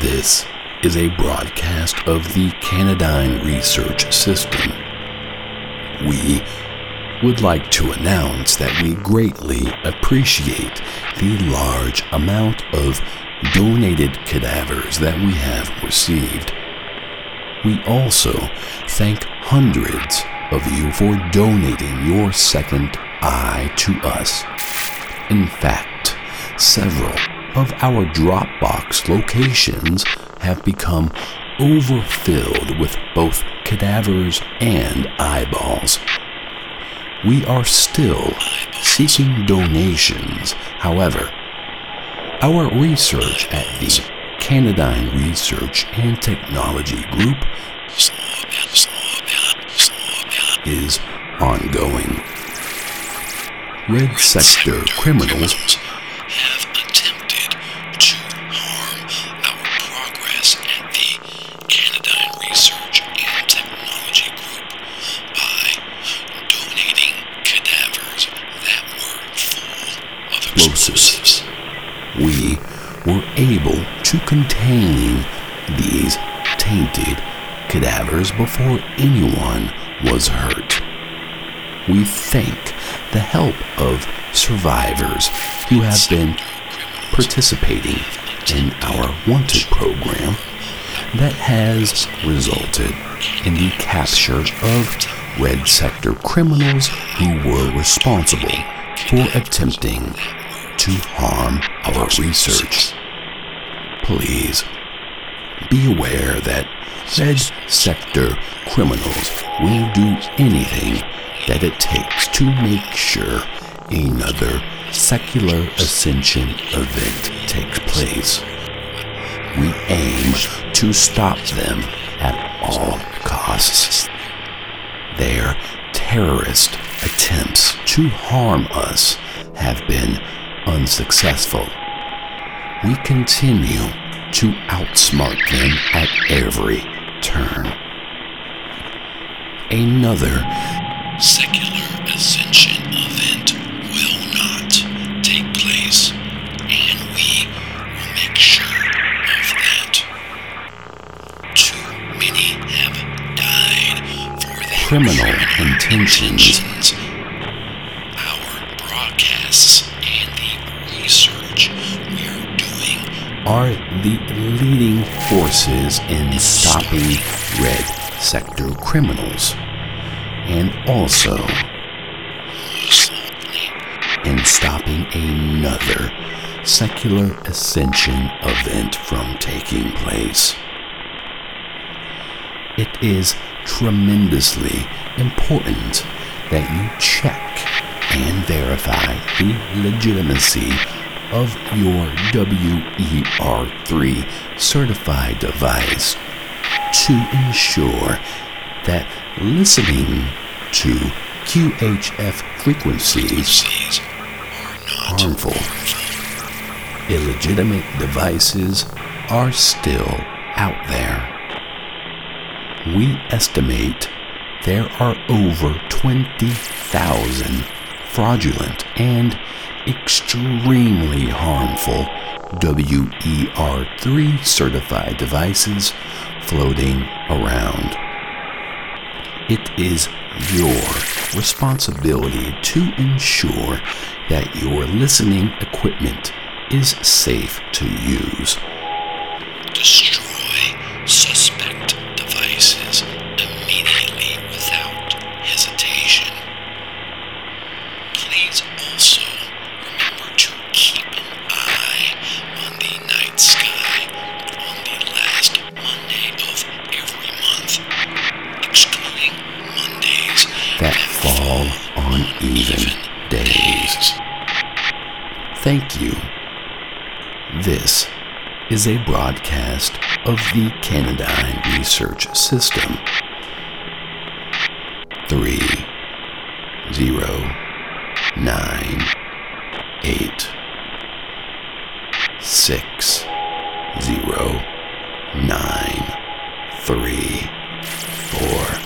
This is a broadcast of the Canadyne Research System. We would like to announce that we greatly appreciate the large amount of donated cadavers that we have received. We also thank hundreds of you for donating your second eye to us. In fact, several of our Dropbox locations have become overfilled with both cadavers and eyeballs. We are still seeking donations, however. Our research at the Canadyne Research and Technology Group is ongoing. Red Sector criminals were able to contain these tainted cadavers before anyone was hurt. We thank the help of survivors who have been participating in our Wanted program that has resulted in the capture of Red Sector criminals who were responsible for attempting to harm our research. Please be aware that Red Sector criminals will do anything that it takes to make sure another secular ascension event takes place. We aim to stop them at all costs. Their terrorist attempts to harm us have been unsuccessful. We continue to outsmart them at every turn. Another Secular Ascension event will not take place, and we will make sure of that. Too many have died for their criminal intentions Our broadcasts are the leading forces in stopping red sector criminals and also in stopping another secular ascension event from taking place. It is tremendously important that you check and verify the legitimacy of your WER3 certified device to ensure that listening to QHF frequencies harmful. Illegitimate devices are still out there. We estimate there are over 20,000 fraudulent and extremely harmful WER3 certified devices floating around. It is your responsibility to ensure that your listening equipment is safe to use. Thank you. This is a broadcast of the Canadyne Research System. Three, zero, nine, eight, six, zero, nine, three, four.